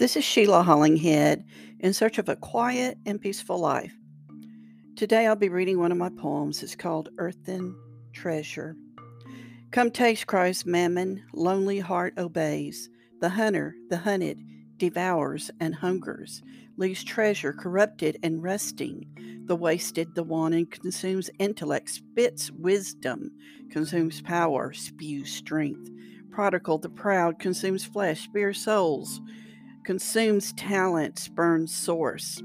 This is Sheila Hollinghead in search of a quiet and peaceful life. Today I'll be reading one of my poems. It's called Earthen Treasure. Come taste, cries Mammon, lonely heart obeys. The hunter, the hunted, devours and hungers, leaves treasure corrupted and rusting. The wasted, the wanton, consumes intellect, spits wisdom, consumes power, spews strength. Prodigal, the proud, consumes flesh, spears souls consumes talent, spurns source.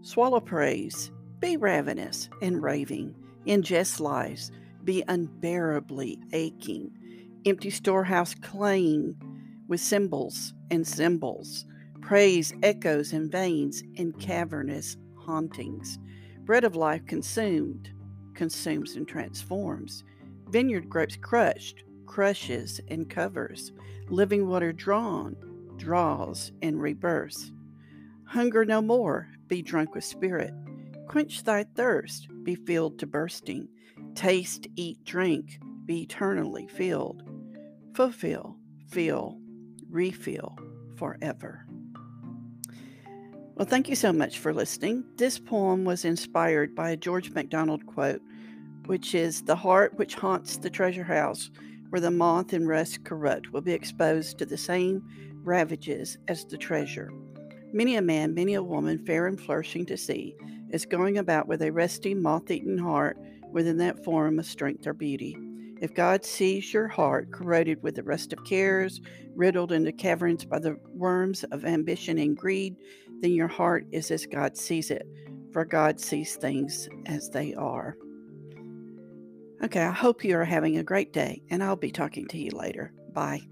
Swallow praise, be ravenous and raving, ingest lies, be unbearably aching, empty storehouse claying with cymbals and cymbals, praise echoes in veins in cavernous hauntings. Bread of life consumed, consumes and transforms. Vineyard grapes crushed, crushes and covers. Living water drawn, draws, and rebirths. Hunger no more, be drunk with spirit. Quench thy thirst, be filled to bursting. Taste, eat, drink, be eternally filled. Fulfill, feel, refill forever. Well, thank you so much for listening. This poem was inspired by a George MacDonald quote, which is The heart which haunts the treasure house, where the moth and rust corrupt, will be exposed to the same ravages as the treasure. Many a man, many a woman, fair and flourishing to see, is going about with a resting, moth eaten heart within that form of strength or beauty. If God sees your heart corroded with the rust of cares, riddled into caverns by the worms of ambition and greed, then your heart is as God sees it, for God sees things as they are. Okay, I hope you are having a great day, and I'll be talking to you later. Bye.